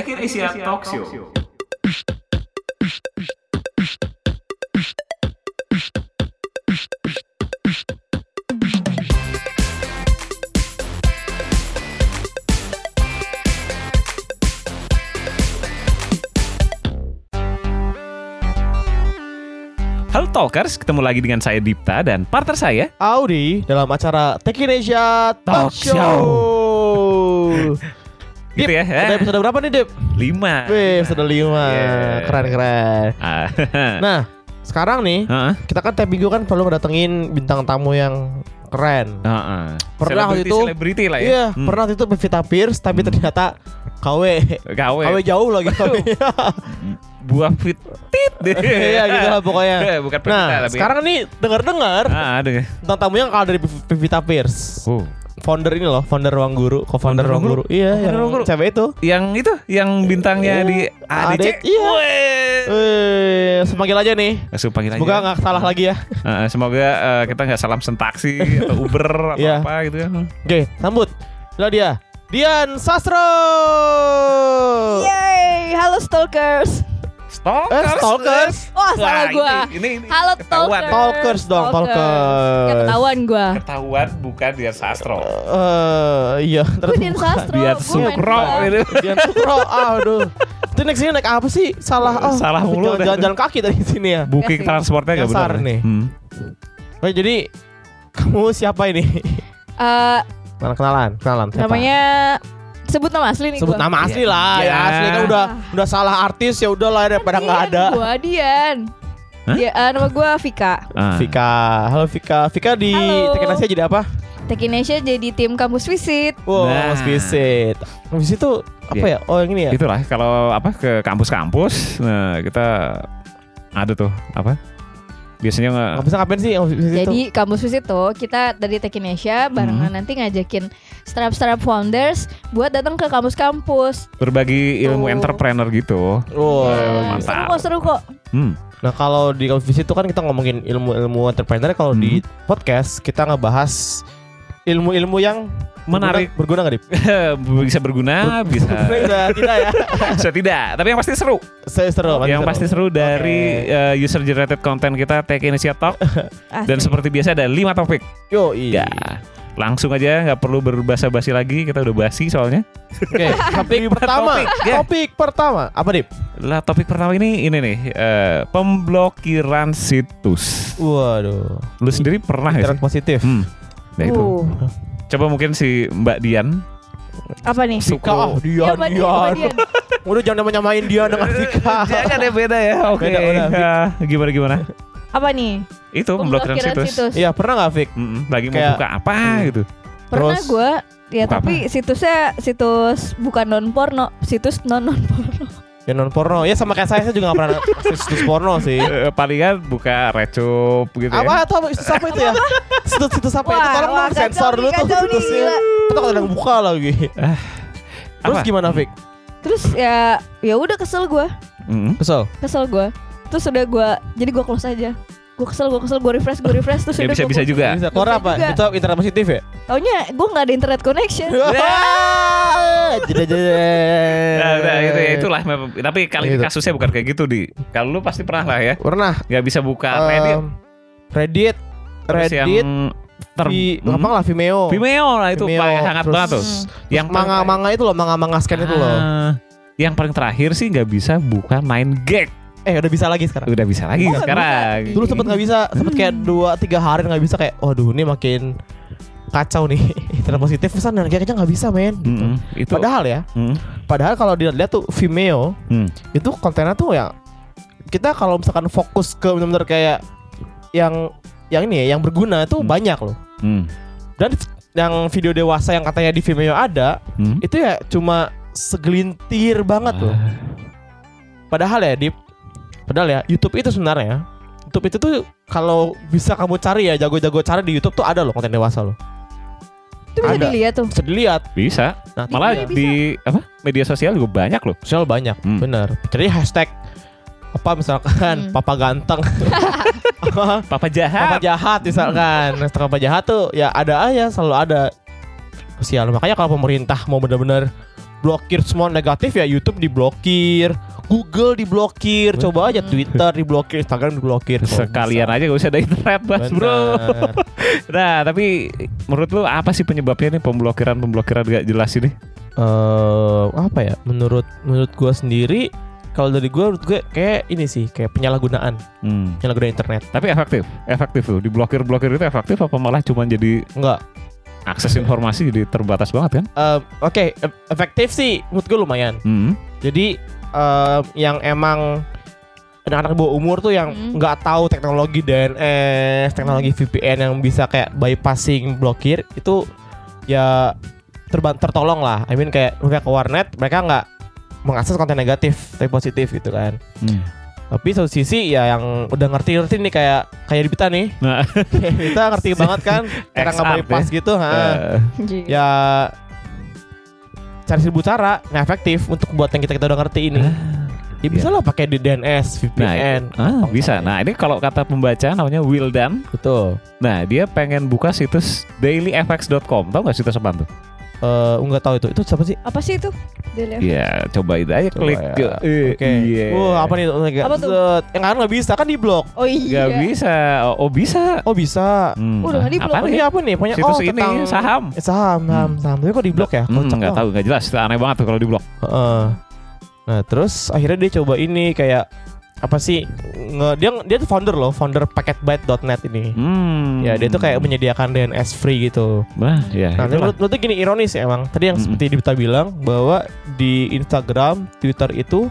In Asia Talk Show. Halo Talkers, ketemu lagi dengan saya Dipta dan partner saya Audi dalam acara Tech in Asia Talk Talk Show. Gitu Dip, ya, eh. Udah episode berapa nih, Dip? 5 Wih, episode 5. Yeah. Keren-keren. Ah, Nah, sekarang nih, Heeh. kita kan tiap minggu kan perlu ngedatengin bintang tamu yang keren. Heeh. Pernah waktu itu- selebriti lah ya. Iya, Hmm. pernah waktu itu Pevita Pierce, tapi ternyata KW. KW. KW jauh lagi KW. Buah fitit deh. Iya, gitu lah pokoknya. Bukan Pevita, Nah, tapi. sekarang nih dengar-dengar Ah, ada. tentang tamu yang kalah dari Pev- Pevita Pierce. Oh. Founder ini loh, founder Ruang Guru, co-founder Founder Ruang Guru. Iya, Founder yang Ruang Guru. cewek itu. Yang itu, yang bintangnya di ADC. Iya. Weh. Eh, semanggil aja nih. Langsung panggil aja. Semoga nggak salah lagi ya. Eh, semoga eh, kita nggak salam sentaksi atau Uber atau Iya. apa gitu kan. Oke, sambut. Itulah dia. Dian Sastro. Yeay, halo stalkers. Stalkers. Eh, stalkers. Wah, salah Wah, gua. Ini, ini, ini Halo ketahuan. stalkers. Talkers dong, talkers. Ya, ketahuan gua. Ketahuan bukan dia sastro. Eh, iya. Gue ternyata Dian. Sastro. Dia gua main sukro. Dian Sastro. Aduh. Itu next ini naik apa sih? Salah. Oh, Salah mulu. Jalan-jalan kaki dari sini ya. Booking transportnya nggak Dasar benar. nih. Hmm. Oke, jadi kamu siapa ini? Eh, Mana kenalan? Kenalan. siapa? namanya sebut nama asli nih Sebut gua. nama asli lah. Iya. Ya asli kan udah udah salah artis ya udahlah daripada nggak Dian, ada. Gua Dian. Hah? Ya, eh, nama gua Vika. Ah. Vika, halo Vika. Vika di. Tekenasia jadi apa? Tech Indonesia jadi tim kampus visit. Wow, Nah. Mas visit. Mas visit tuh apa Iya. ya? Oh yang ini ya? Itulah kalau apa ke kampus-kampus, nah kita ada tuh apa? Biasanya nggak Nggak bisa ngapain sih yang Mas visit Jadi tuh? kampus visit tuh kita dari Tech Indonesia barengan Hmm. nanti ngajakin startup-startup founders buat datang ke kampus-kampus. berbagi ilmu Tuh. entrepreneur gitu. Oh, Nah, mantap. Seru kok, seru kok. Hmm. Nah kalau di kampus visit tuh kan kita ngomongin ilmu-ilmu entrepreneur. Kalau di podcast kita ngebahas ilmu-ilmu yang Menarik. Berguna nggak Dip? bisa berguna, bisa Udah tidak ya. bisa tidak. Tapi yang pasti seru. Saya seru. yang pasti seru dari uh, user generated content kita Tech Indonesia Talk dan seperti biasa ada 5 topik. Yo iya. Ya. Langsung aja nggak perlu berbahasa-basi lagi, kita udah basi soalnya. Oke. Topik pertama. topik, ya. Topik pertama apa Dip? Lah topik pertama ini ini nih, eh, pemblokiran situs. Waduh. Lu sendiri pernah ya? Internet positif. Hmm. Nah itu. Uh, Coba mungkin si Mbak Dian apa nih? suka. Ah, Dian, Mbak Dian. Dian. Udah jangan nyamain dia dengan Vika. Jangan ya beda ya. Oke. Beda, beda. Ya, gimana gimana? Apa nih? Itu pemblokiran Pemblokiran situs. Iya pernah nggak Vik? Mm-mm, lagi mau Kayak- buka apa Hmm. gitu. Pernah Terus? gue ya Buka tapi situsnya situs bukan non porno, situs non non porno. Ya non porno. Ya sama kayak saya saya juga gak pernah situs porno sih. Eh, palingan buka recup gitu ya. Apa atau apa situs apa itu ya? Situs-situs apa itu? Tolong wah, dong sensor dulu tuh situsnya. Kita kadang buka lagi. Terus Apa? gimana Vik? Terus ya ya udah kesel gue, Mm-mm. Kesel. kesel gue. Terus udah gue jadi gue close aja. Gue kesel, gue kesel, gue refresh, gue refresh terus Ya udah bisa gua bisa juga. Bisa Bisa apa? juga. Itu internet positif ya? Taunya gue nggak ada internet connection. Jadi jadi. Nah, nah, itu ya itulah. Tapi kali Gitu. kasusnya bukan kayak gitu di. Kalau lu pasti pernah lah ya. Pernah. Nggak bisa buka Reddit. Em, Reddit. Terus Reddit. yang ter Vi, Hmm. gampang lah Vimeo. Vimeo lah itu Vimeo, paling hangat terus- banget tuh. Hmm. Yang paling- manga-manga itu loh, manga-manga scan itu loh. Ah, Yang paling terakhir sih nggak bisa buka main gag. Eh udah bisa lagi sekarang. Udah bisa lagi Oh, sekarang. Dulu sempet nggak bisa, sempet kayak dua tiga hari nggak bisa kayak, waduh ini makin kacau nih internet positif pesan dan kayaknya nggak bisa men. Gitu. Mm-mm, itu. Padahal ya, Mm, padahal kalau dilihat tuh Vimeo mm. itu kontennya tuh ya kita kalau misalkan fokus ke benar-benar kayak yang yang ini ya, yang berguna itu Hmm. banyak loh. Mm. Dan yang video dewasa yang katanya di Vimeo ada Mm. itu ya cuma segelintir banget loh. Ah. Padahal ya Dip Padahal ya YouTube itu sebenarnya YouTube itu tuh kalau bisa kamu cari ya jago-jago cari di YouTube tuh ada loh konten dewasa loh. Itu bisa Ada. dilihat tuh. Bisa dilihat. Bisa. Nah, Malah Iya, bisa. di apa? Media sosial juga banyak loh. sosial banyak, Hmm. bener. Jadi hashtag apa misalkan Hmm. papa ganteng, Papa jahat. papa jahat misalkan. Hashtag papa jahat tuh ya ada aja, selalu ada. Sosial. Makanya kalau pemerintah mau benar-benar blokir semua negatif ya YouTube diblokir, Google diblokir, coba aja Twitter diblokir, Instagram diblokir. Sekalian bisa. aja gak usah ada internet, Bro. Bener. Nah, tapi menurut lu apa sih penyebabnya nih pemblokiran-pemblokiran gak jelas ini? eh apa ya? Menurut menurut gua sendiri kalau dari menurut gue kayak ini sih kayak penyalahgunaan Hmm. penyalahgunaan internet. Tapi efektif, efektif tuh. Diblokir-blokir itu efektif apa malah cuma jadi Enggak. akses informasi jadi terbatas banget kan? Eh, Oke, e- efektif sih menurut gue lumayan. Hmm. Jadi eh, yang emang anak-anak bawah umur tuh yang Hmm. nggak tahu teknologi DNS, teknologi VPN yang bisa kayak bypassing blokir itu ya terban tertolong lah. I mean kayak mereka ke warnet mereka nggak mengakses konten negatif tapi positif gitu kan. Hmm. Tapi satu sisi ya yang udah ngerti-ngerti nih kayak kayak di Bita nih. Nah, kita ngerti banget kan cara X-art nge-bypass gitu, ha. Anjing. Ya cari seribu cara nggak efektif untuk buat yang kita kita udah ngerti ini. Ya bisa lah pakai di DNS, Nah, VPN. ah, bisa. Nah, ini kalau kata pembaca namanya Wildan. Betul. Nah, dia pengen buka situs dailyfx.com. Tahu nggak situs apa tuh? Eh, nggak tahu itu. Itu siapa sih? Apa sih itu? Iya, coba itu aja Coba klik. ya. ke- Oke. Iya. Wah, apa nih? Apa tuh? Zet. Yang kan nggak bisa kan di blok. Oh iya. Gak bisa. Oh, oh, bisa. Oh bisa. Hmm. Udah nggak di-blok. Apa Oh, nih? apa nih? Punya Situs oh, ini tentang saham. Eh, saham, saham, saham. Tapi kok di blok ya? Hmm, nggak tahu, nggak jelas. Aneh banget tuh kalau di blok. Heeh. Nah, terus akhirnya dia coba ini kayak apa sih? Nge, dia dia tuh founder loh, founder packetbyte.net ini. Hmm. Ya, dia tuh kayak menyediakan DNS free gitu. Nah, ya. Nah, menurut, menurut gue gini ironis ya emang. Tadi yang Mm-mm. seperti Dipta bilang bahwa di Instagram, Twitter itu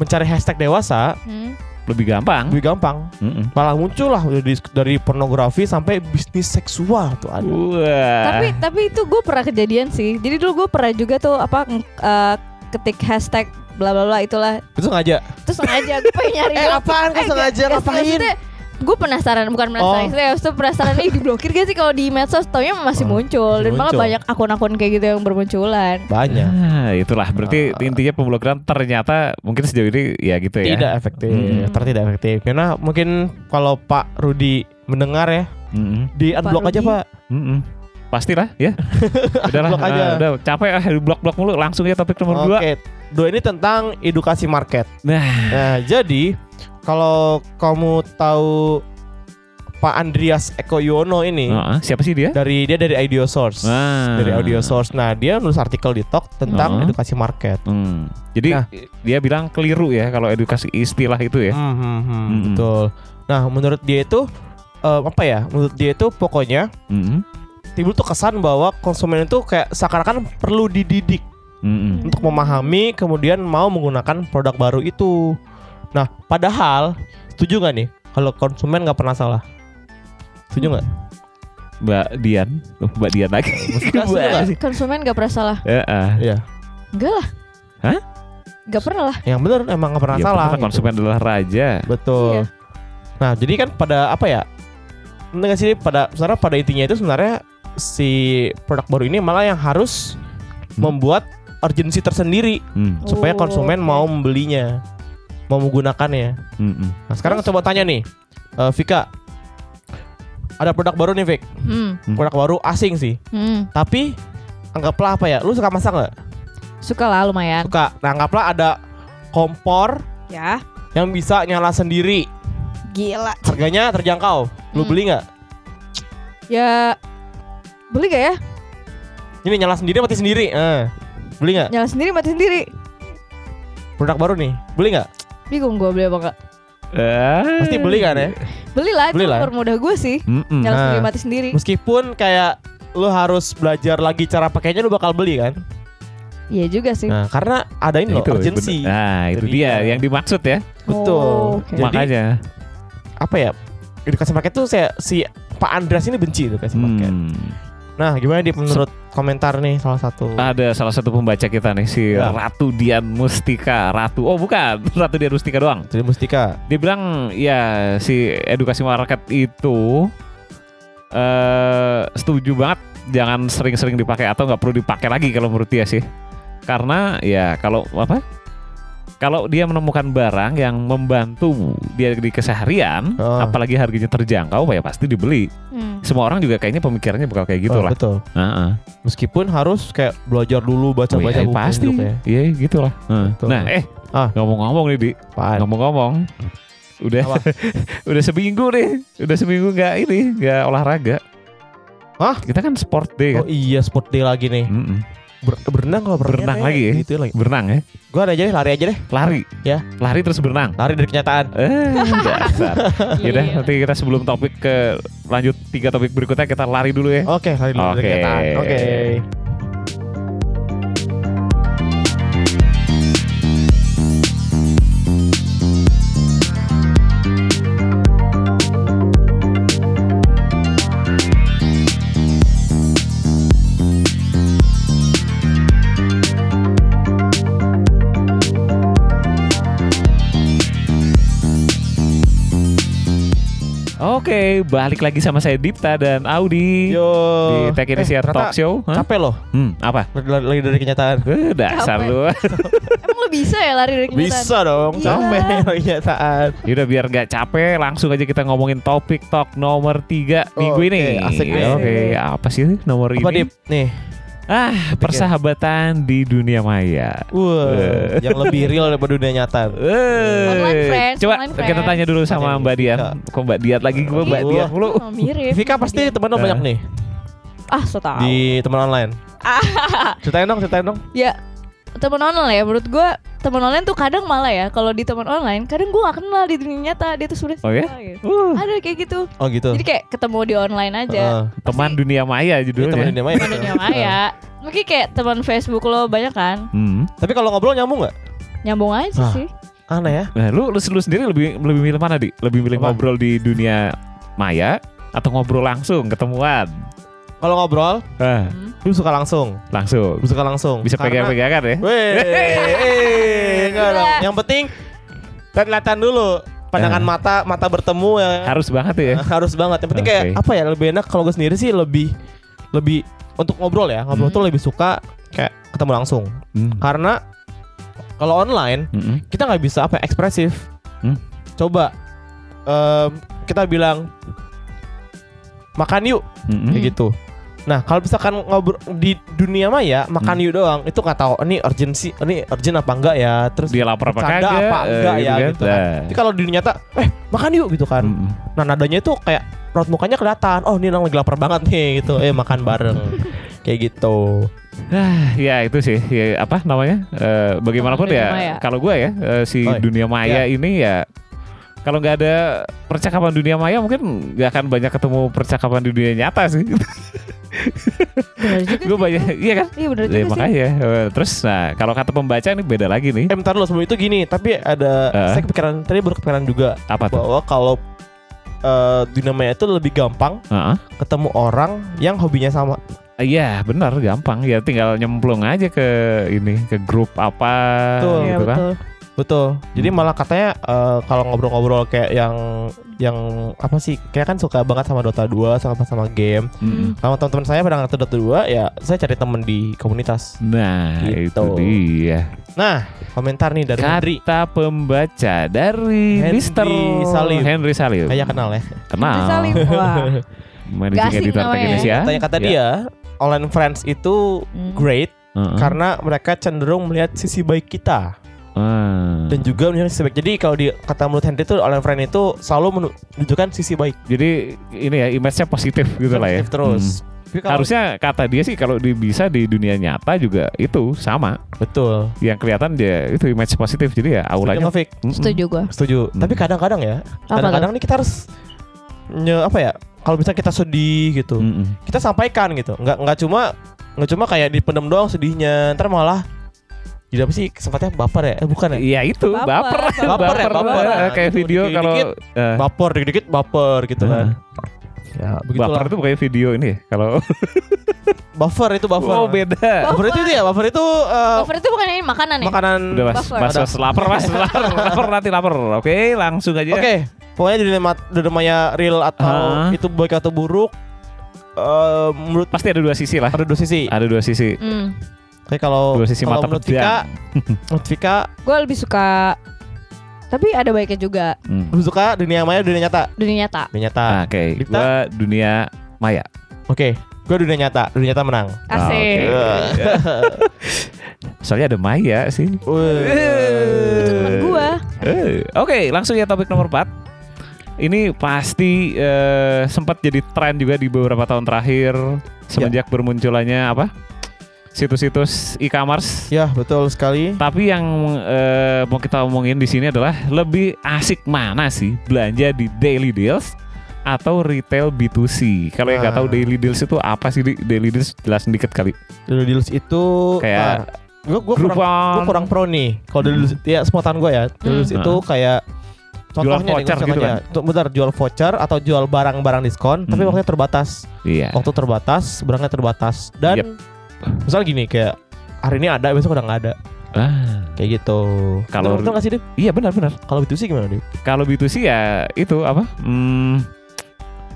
mencari hashtag dewasa Hmm. lebih gampang. lebih gampang. Mm-mm. Malah muncul lah dari, dari pornografi sampai bisnis seksual tuh ada. Wah. Tapi tapi itu gue pernah kejadian sih. Jadi dulu gue pernah juga tuh apa eh, ketik hashtag bla bla bla itulah. Itu sengaja. Terus sengaja gue pengen nyari. Eh, apaan kok sengaja ngapain? Gue penasaran bukan penasaran Oh. saya tuh penasaran nih diblokir gak sih kalau di medsos taunya masih Oh, muncul masih dan malah muncul. banyak akun-akun kayak gitu yang bermunculan. Banyak. Nah, itulah berarti Ah. intinya pemblokiran ternyata mungkin sejauh ini ya gitu ya. Tidak efektif, ter tidak efektif. Karena mungkin kalau Pak Rudi mendengar ya, Mm-mm. di unblock aja. Pak. Mm-mm. Pastilah ya. Udahlah, Blok aja. ah, udah capek ah blok-blok mulu langsung ya topik nomor dua. Oke. Dua ini tentang edukasi market. Nah, Nah, jadi kalau kamu tahu Pak Andreas Eko Yono ini Heeh, siapa sih dia? dari dia dari Audio Source. Ah. Dari Audio Source. Nah, dia nulis artikel di Talk tentang Oh. edukasi market. Hmm. Jadi Nah. dia bilang keliru ya kalau edukasi istilah itu ya. Hmm, hmm, hmm, Mm-mm. betul. Nah, menurut dia itu eh, apa ya? Menurut dia itu pokoknya Mm-mm. Timbul tuh kesan bahwa konsumen itu kayak seakan-akan perlu dididik Mm-mm. untuk memahami kemudian mau menggunakan produk baru itu. Nah, padahal setuju nggak nih kalau konsumen nggak pernah salah? Setuju nggak? Mbak Dian, Mbak Dian lagi. Nggak? Konsumen gak pernah salah. Ya, ah. Iya. Enggak lah. Hah? Gak pernah lah. Yang benar emang nggak pernah Ya, salah. ternyata gitu. konsumen adalah raja. Betul. Iya. Nah, jadi kan pada apa ya? Enggak sih pada sebenarnya pada intinya itu sebenarnya si produk baru ini malah yang harus Hmm. membuat urgensi tersendiri Hmm. supaya Oh, konsumen oke. mau membelinya, mau menggunakannya. Mm-mm. Nah, sekarang coba tanya nih, eh, Vika, ada produk baru nih, Vik. Hmm. Hmm. Produk baru asing sih, Hmm. tapi anggaplah apa ya? Lu suka masak nggak? Suka lah lumayan. Suka. Nah, anggaplah ada kompor Ya. yang bisa nyala sendiri, Gila. harganya terjangkau. Lu Hmm. beli nggak? Ya beli gak ya? Ini nyala sendiri mati sendiri. Eh, beli nggak? Nyala sendiri mati sendiri. Produk baru nih, beli nggak? Bingung gue beli apa enggak. Ah. Pasti beli kan ya? Beli lah, Beli itu lah. permudah gue sih. Mm-mm. Nyala Nah. sendiri mati sendiri. Meskipun kayak lu harus belajar lagi cara pakainya lu bakal beli kan? Iya juga sih. Nah, karena ada ini loh, itu urgency. Nah, itu Jadi, dia ya. yang dimaksud ya. Betul. Oh, oke. Jadi- Makanya. Apa ya? Edukasi market tuh saya si Pak Andreas ini benci edukasi. Hmm. Nah, gimana di menurut komentar nih salah satu? Ada salah satu pembaca kita nih si Ya. Ratu Dian Mustika. Ratu. Oh, bukan. Ratu Dian Mustika doang. Jadi Mustika. Dia bilang ya si edukasi market itu eh setuju banget jangan sering-sering dipakai atau nggak perlu dipakai lagi kalau menurut dia sih. Karena ya kalau apa? Kalau dia menemukan barang yang membantu dia di keseharian, Oh. apalagi harganya terjangkau, ya pasti dibeli. Hmm. Semua orang juga kayaknya pemikirannya bakal kayak gitu Oh, lah. betul. Heeh. Meskipun harus kayak belajar dulu Oh, baca-baca iya, buku pasti. untuk ya. Iya, gitu lah. Heeh. Betul. Nah, eh Ah. ngomong-ngomong nih, Di. Ngomong-ngomong. Udah udah seminggu nih. Udah seminggu nggak ini, nggak olahraga. Hah? Kita kan sport day Oh kan. iya sport day lagi nih. Mm-mm. Ber- berenang kalau Berenang lagi ya? Gitu lagi. Berenang ya. Gua ada aja deh, lari aja deh. Lari. Ya. Lari terus berenang. Lari dari kenyataan. Eh, dasar. Yaudah, Iya. nanti kita sebelum topik ke lanjut tiga topik berikutnya kita lari dulu ya. Oke, lari dulu dari Oke. kenyataan. Oke. Balik lagi sama saya Dipta dan Audi Yo. di Tech Indonesia Eh, Talk Show. Hah? Capek loh. Hmm, apa? Lari, dari kenyataan. Eh, dasar Capek. lu. Emang lo bisa ya lari dari kenyataan? Bisa dong, Iya. capek dari kenyataan. Yaudah biar nggak capek, langsung aja kita ngomongin topik talk nomor 3 Oh, minggu oke, ini. asik nih. Oke, apa sih nomor Apa ini? Dip? Nih. Ah, persahabatan di dunia maya. Wah, Eh. yang lebih real daripada dunia nyata. Eh, Online friends, Coba online kita friends. tanya dulu sama Mbak Dian. Vika. Kok Mbak Dian lagi gue Mbak Iya. Dian mulu. Oh, mirip. Vika pasti temen lo Eh. banyak nih Ah, so tau. di teman online. Ceritain dong, ceritain dong. Ya, teman online ya. Menurut gua teman online tuh kadang malah ya. Kalau di teman online, kadang gua gak kenal di dunia nyata. Dia tuh sebenarnya Oh ya? gitu. Uh, Ada kayak gitu. Oh gitu. Jadi kayak ketemu di online aja. Heeh. teman dunia maya judulnya. teman dunia maya. Teman dunia maya. Mungkin kayak teman Facebook lo banyak kan? Hmm. Tapi kalau ngobrol nyambung nggak? Nyambung aja Ah. sih. Aneh ya. Nah, lu, lu lu sendiri lebih lebih milih mana di? Lebih milih Apa? ngobrol di dunia maya atau ngobrol langsung ketemuan? Kalau ngobrol, Hmm. lu suka langsung. langsung. Lu suka langsung. Bisa pegang-pegangan ya? Weh, eh, dong. Yang penting lihat-lihatan dulu. Pandangan Eh. mata mata bertemu ya. Harus banget ya. harus banget. Yang penting kayak apa ya? Lebih enak kalau gue sendiri sih lebih lebih untuk ngobrol ya. Ngobrol Hmm. tuh lebih suka kayak ketemu langsung. Hmm. Karena kalau online kita nggak bisa apa ya, ekspresif. Hmm. Coba em, kita bilang makan yuk kayak gitu. Nah kalau misalkan ngobrol di dunia maya makan Hmm. yuk doang itu nggak tahu ini urgensi ini urgent apa enggak ya terus Dia lapar apa kagak? apa eh, enggak ya gitu kan. Nah. Tapi kalau di dunia nyata eh makan yuk gitu kan. Mm-mm. Nah nadanya itu kayak raut mukanya kelihatan oh ini orang lagi lapar banget nih gitu eh makan bareng kayak gitu. Ah, ya itu sih ya, apa namanya Eh, bagaimanapun Dunia ya maya. kalau gue ya eh, si Oh, iya. dunia maya ini ya kalau nggak ada percakapan dunia maya mungkin nggak akan banyak ketemu percakapan di dunia nyata sih gue banyak iya kan Iya bener ya, juga sih. makanya Eh, terus nah kalau kata pembaca ini beda lagi nih Eh bentar dulu sebelum itu gini tapi ada Eh. saya kepikiran tadi baru kepikiran juga apa tuh bahwa kalau eh, dunia maya itu lebih gampang Heeh. ketemu orang yang hobinya sama. Iya benar gampang ya tinggal nyemplung aja ke ini ke grup apa Betul. Iya gitu kan betul. Betul. Jadi Hmm. malah katanya eh, kalau ngobrol-ngobrol kayak yang yang apa sih? Kayak kan suka banget sama Dota 2 sama sama game. Mm-mm. Sama teman-teman saya pada ngerti Dota 2 ya saya cari temen di komunitas. Nah Gitu. itu dia Nah, komentar nih dari kata pembaca dari Henry Mister Salim. Henry Salim Kayak kenal ya. kenal Henry Salim. Wah. managing editor Tech. Indonesia Tanya kata Ya. dia, online friends itu Hmm. great Heeh. karena mereka cenderung melihat sisi baik kita Ah. dan juga melihat sisi baik. Jadi kalau di kata menurut Henry itu online friend itu selalu menunjukkan sisi baik. jadi ini ya image-nya positif gitu lah ya Positif terus. Hmm. Kalau- harusnya kata dia sih kalau di, bisa di dunia nyata juga itu sama betul. yang kelihatan dia itu image positif jadi ya auranya Setuju Fik? Mm-mm. Setuju gua. Setuju. Hmm. Tapi kadang-kadang ya, kadang-kadang nih kita harus nye, apa ya? Kalau bisa kita sedih gitu, Mm-mm. kita sampaikan gitu. Nggak nggak cuma nggak cuma kayak dipendam doang sedihnya. Ntar malah jadi apa sih sifatnya baper ya? Eh bukan ya? Iya itu baper, Baper. Baper ya, baper. Eh, kayak Gitu, video dikit-dikit kalau eh, Baper dikit-dikit baper gitu kan. Ya, baper begitulah. itu kayak video ini ya kalau Buffer itu buffer. oh beda Buffer itu itu ya, buffer itu eh, Buffer itu bukan ini makanan ya? makanan udah mas Buffer. mas, mas lapar mas lapar lapar nanti lapar oke langsung aja Oke, pokoknya di dunia, mat- dunia maya real atau Ah. itu baik atau buruk eh menurut pasti ada dua sisi lah ada dua sisi. ada dua sisi Hmm. Oke kalau Dua sisi kalau mata menurut Vika, pedang. menurut Vika Gue lebih suka tapi ada baiknya juga Hmm. lebih suka dunia maya dunia nyata. dunia nyata. Dunia nyata. Ah, Oke, Dita? gua dunia maya. Oke, gue dunia nyata. Dunia nyata menang. Asik. oke. Soalnya ada maya sih. Itu teman gue. Eh, Oke, langsung ya topik nomor 4. Ini pasti eh, sempat jadi tren juga di beberapa tahun terakhir semenjak bermunculannya apa? Situs-situs e-commerce. Ya betul sekali. Tapi yang eh, mau kita omongin di sini adalah lebih asik mana sih belanja di daily deals atau retail B2C. Kalau yang nggak tahu Nah. daily deals itu apa sih? Di? Daily deals jelasin dikit kali. Dulu deals itu Kayak gue gue kurang gue kurang pro nih. Kalau dulu deals ya sepotan gue ya. Dulu deals Hmm. itu kayak Jual contohnya nih, voucher gitu contohnya. Tuh, Bentar, jual voucher atau jual barang-barang diskon, tapi Hmm. waktunya terbatas. Iya. Waktu terbatas, barangnya terbatas. Dan Yep. Misal gini kayak hari ini ada, besok udah nggak ada. Ah, Kayak gitu. Kalau- betul nggak sih, Dip? iya benar-benar. Kalau B2C gimana, Dip? Kalau B2C ya itu apa? Hmm,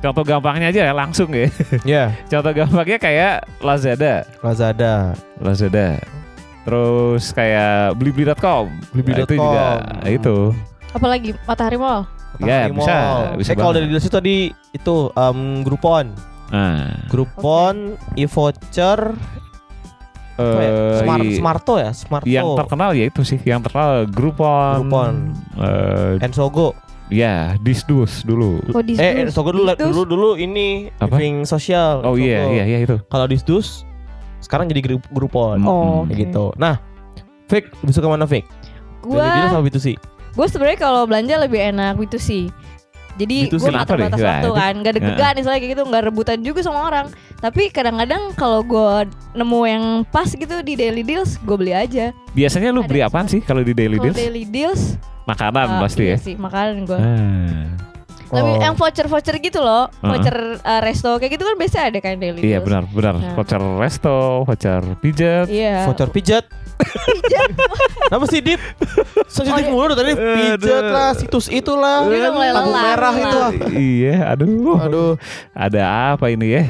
contoh gampangnya aja ya langsung ya. Ya, Contoh gampangnya kayak Lazada, Lazada. Lazada. Terus kayak blibli.com. Blibli.com. Nah, itu juga itu. Apalagi Matahari Mall. Ya, Matahari bisa, Mall. bisa eh kalau dari itu tadi itu em, Groupon. Nah, Groupon, e-voucher, ya? eh, Smart, i- Smarto ya, Smarto. yang terkenal ya itu sih, yang terkenal Groupon. Groupon. eh, Ensogo. ya, Disdus dulu. Oh, di Eh, Ensogo dulu Disdus. dulu dulu ini Apa? living sosial. Oh iya, Ensogo. iya, iya itu. Kalau Disdus sekarang jadi Gru- Groupon. Hmm. Oh, Kayak oke. gitu. Nah, Fake, lebih suka mana Fake? Gua Dari deals sama B2C? gue sebenarnya kalau belanja lebih enak B2C. Jadi B2C gue nggak kenapa deh? terbatas waktu itu- kan, gak deg-degan misalnya kayak gitu, nggak rebutan juga sama orang. Tapi kadang-kadang kalau gue nemu yang pas gitu di daily deals, gue beli aja. Biasanya lu Ada beli apaan sih kalau di daily Kalau deals? daily deals, Makanan eh, pasti iya ya. sih makanan gue. Ah. Lebih Oh. yang voucher-voucher gitu loh, Heeh. voucher uh, resto kayak gitu kan biasa ada kan daily Iya deals. benar benar. Nah. Voucher resto, voucher pijet. Iya. Voucher pijat. Apa sih Dip? Sensitif Oh, iya. mulu tadi pijat lah, situs itulah. Mulai Lampu merah itu. iya, aduh. Aduh, Ada apa ini ya?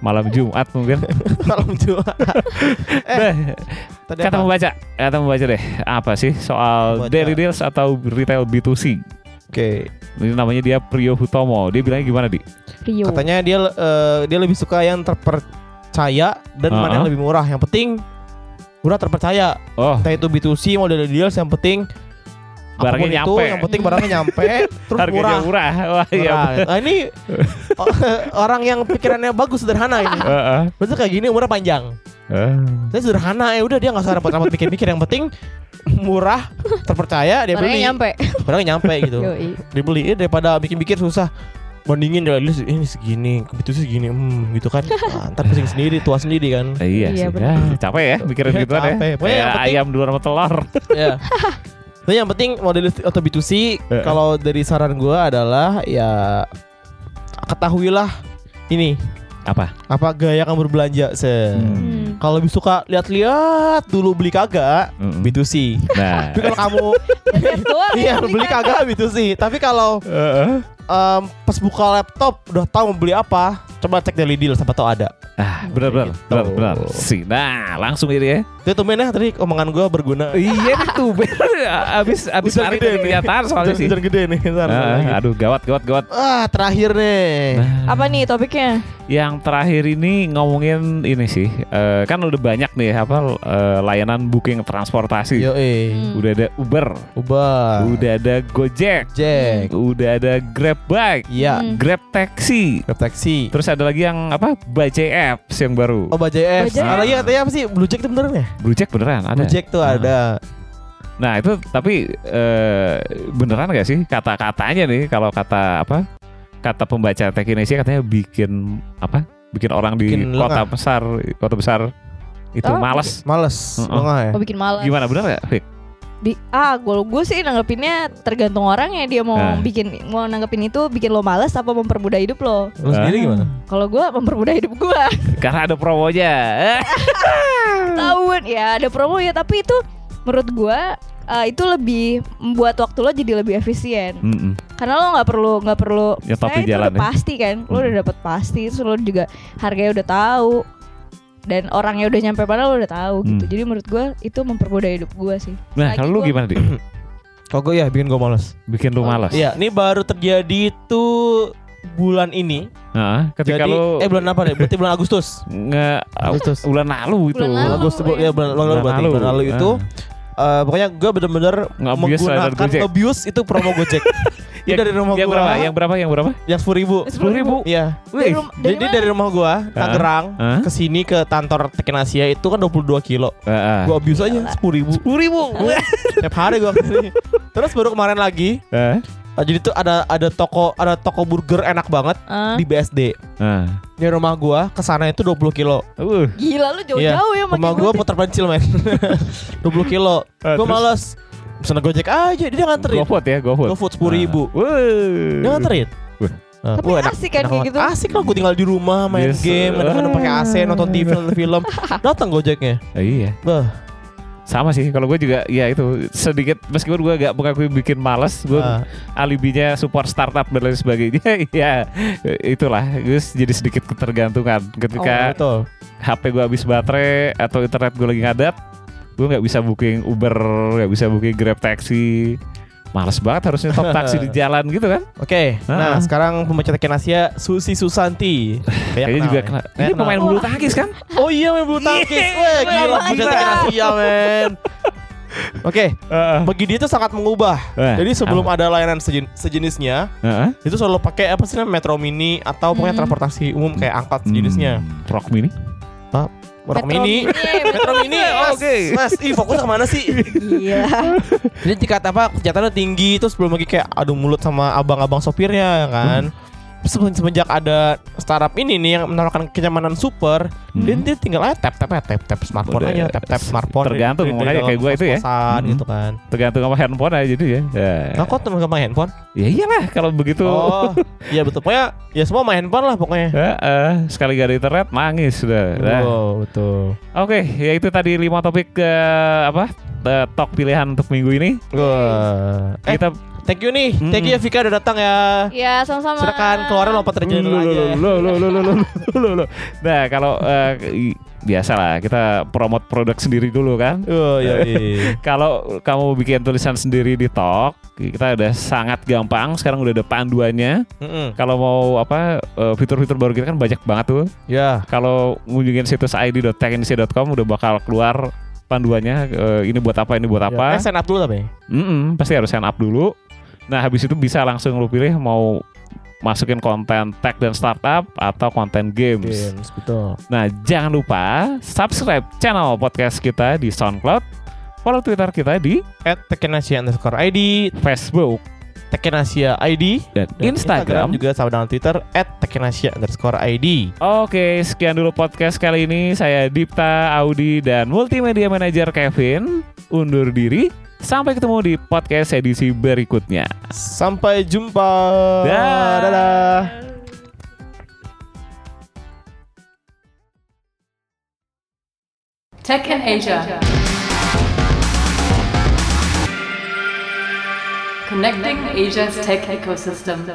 Malam Jumat mungkin. malam Jumat. Tadi kata membaca, kata membaca deh. Apa sih soal Membaca. daily deals atau retail B2C? Oke. Ini namanya dia Priyo Hutomo. Dia bilangnya gimana, Di? Rio. Katanya dia eh, dia lebih suka yang terpercaya dan mana yang lebih murah. Yang penting murah terpercaya. Oh, Entah itu B2C mau dari deals yang penting Barangnya apa pun nyampe. Itu, yang penting barangnya nyampe terus harganya murah. murah. Wah, iya. Murah. Nah, ini orang yang pikirannya bagus sederhana ini. Heeh. Kayak gini umurnya panjang. Eh. Saya sederhana ya udah dia nggak usah repot-repot pikir-pikir yang penting murah terpercaya dia Barangnya beli nyampe. barangnya nyampe gitu dibeli ya daripada bikin-bikin susah bandingin dari list ini segini itu segini hmm gitu kan Nah, ntar pusing sendiri tua sendiri kan Iya, Iya, sih. Ah, capek ya mikirin Iya, gitu kan ya. capek. Pokoknya yang Kayak penting- ayam dulu sama telur. ya Tapi yang penting model atau B2C Eh. kalau dari saran gua adalah ya ketahuilah ini Apa? apa gaya kamu berbelanja se Hmm. kalau lebih suka lihat-lihat dulu beli kagak Mm-mm. B2C Nah. tapi kalau kamu iya ya, beli kagak B2C tapi kalau Heeh. Em, pas buka laptop udah tahu mau beli apa? Coba cek daily deal siapa tahu ada Ah, benar benar Gitu. benar benar. Si, nah langsung ini ya. itu tuh ya tadi omongan gua berguna iya nih tuh abis abis hari gede nih. soalnya sih. Hujan gede nih ntar lagi. Ah, aduh gawat gawat gawat. ah terakhir nih Nah, Apa nih topiknya? yang terakhir ini ngomongin ini sih, eh, kan udah banyak nih apa eh, layanan booking transportasi. yo eh Hmm. Udah ada Uber, ubah udah ada Gojek, Jack udah ada Grab Bike, iya Hmm. Grab Taxi. Grab taxi Terus ada lagi yang apa? Bajai Apps yang baru. oh Bajai Apps Bajai. ada lagi katanya apa sih Blue Jack itu beneran ya Blue Jack beneran ada. Blue Jack tuh Ah. ada Nah itu tapi eh, beneran gak sih kata-katanya nih kalau kata apa kata pembaca Tech Indonesia katanya bikin apa bikin orang di Bikin kota lengah. besar kota besar itu Oh, males males Uh-uh. lengah ya Mau bikin malas. gimana bener gak Fik? Bi- ah, gue gue sih nanggepinnya tergantung orang ya dia mau Nah. bikin mau nanggepin itu bikin lo males apa mempermudah hidup lo. lu sendiri Ah. gimana Kalau gue mempermudah hidup gue. Karena ada promonya. Tahun ya ada promo ya tapi itu menurut gue eh, itu lebih membuat waktu lo jadi lebih efisien. Mm-mm. Karena lo nggak perlu nggak perlu Nyetop eh, di itu jalan udah ya. pasti kan. Lo udah dapat pasti terus lo juga harganya udah tahu. Dan orangnya udah nyampe mana lo udah tahu gitu. Hmm. Jadi menurut gue itu mempermudah hidup gue sih. Nah, kalau lu gimana, Dik? Kalau gue ya bikin gue males. Bikin lu Oh. malas. Iya, ini baru terjadi tuh bulan ini. Heeh, ketika Jadi lu eh bulan apa nih? Berarti bulan Agustus. nge Agustus. bulan lalu itu. Bulan lalu. Agustus ya. ya bulan lalu berarti bulan lalu itu. eh, pokoknya gue bener-bener menggunakan abuse itu promo Gojek. Ini dari rumah yang gua. berapa? Yang berapa? Yang berapa? Yang sepuluh ribu. Sepuluh ribu. Iya. Dari, rum- dari Jadi mana? dari rumah gua Tangerang Hah? ke sini ke kantor Tekken Asia itu kan 22 kilo. Heeh. Gua abuse aja sepuluh ribu. Sepuluh ribu. Tiap hari gua ke sini. Terus baru kemarin lagi. Heeh. eh, jadi tuh ada ada toko ada toko burger enak banget Ah, di BSD. Nah. Di rumah gua ke sana itu 20 kilo. Uh. gila lu jauh-jauh ya Rumah gua putar pencil men 20 kilo Ah, Gua terus? males Pesan gojek aja Dia nganterin GoFood ya, GoFood. GoFood 10 ribu Wuh. Dia nganterin. Nah, Tapi wah, asik kan kayak banget. gitu. Asik lah gue tinggal di rumah main Yes. game Kadang-kadang pakai AC nonton TV nonton film Datang gojeknya Eh, iya. Bah, Sama sih, kalau gue juga ya itu sedikit meskipun gue gak mengakui bikin males, gue ah, alibinya support startup dan lain sebagainya. ya itulah, gue jadi sedikit ketergantungan ketika betul HP gue habis baterai atau internet gue lagi ngadat, gue nggak bisa booking Uber, nggak bisa booking Grab taxi. Males banget harusnya top taksi di jalan gitu kan? Oke, nah Ah. sekarang pembaca Tekken Asia Susi Susanti Kayaknya juga kena. Ini pemain bulu tangkis kan? Oh iya main bulu tangkis Wah gila pembaca gila. Tekken Asia men Oke, bagi dia itu sangat mengubah. Eh, Jadi sebelum apa? ada layanan sejen- sejenisnya, Heeh. itu selalu pakai apa sih namanya Metro Mini atau pokoknya Hmm. transportasi umum kayak angkot sejenisnya. Hmm, Rock Mini. Metro Metro Mini. Metro Mini. Mas, Oke. Mas, ih fokusnya ke mana sih? Gila. Jadi tingkat apa kesehatannya tinggi terus belum lagi kayak adu mulut sama abang-abang sopirnya ya kan. Semen- Semenjak ada startup ini nih yang menawarkan kenyamanan super, Hmm. dia, dia tinggal aja tap tap tap tap smartphone Udah, aja, tap tap smartphone. tergantung, dari makanya kayak gua itu ya. Hmm. gitu kan. Tergantung sama handphone aja gitu ya. Ya, Nah, kok temen gampang handphone? ya iyalah kalau begitu. Oh, iya betul. Pokoknya ya semua main handphone lah pokoknya. Heeh, sekali gak ada internet nangis sudah. Nah, Oh, betul. Oke, ya itu tadi lima topik ke apa? eh, talk pilihan untuk minggu ini. Wah. Eh, Kita thank you nih. Mm-mm. Thank you ya Vika udah datang ya. Ya sama-sama. Silakan keluarin lompat dari jendela aja. Loh, loh, loh, loh, loh, loh, loh. Nah, kalau i- biasa lah kita promote produk sendiri dulu kan. Oh iya iya. Kalau kamu bikin tulisan sendiri di Talk, kita udah sangat gampang. Sekarang udah ada panduannya. Mm-mm. Kalau mau apa eh, fitur-fitur baru kita kan banyak banget tuh. Ya. Kalau ngunjungin situs id.tekinisia.com udah bakal keluar panduannya. eh, ini buat apa? Ini buat Ya. apa? Eh, sign up dulu tapi. Mm-mm, pasti harus sign up dulu. Nah, habis itu bisa langsung lu pilih mau masukin konten tech dan startup atau konten games. Games, betul. Nah, jangan lupa subscribe channel podcast kita di SoundCloud, follow Twitter kita di At Tekken Asia underscore ID, Facebook Tekken Asia ID, dan, dan Instagram. juga sama dengan Twitter at underscore ID. Oke, sekian dulu podcast kali ini. Saya Dipta, Audi, dan Multimedia Manager Kevin undur diri. Sampai ketemu di podcast edisi berikutnya. Sampai jumpa. Dah. Dadah. Tech in Asia. Connecting Asia's tech ecosystem.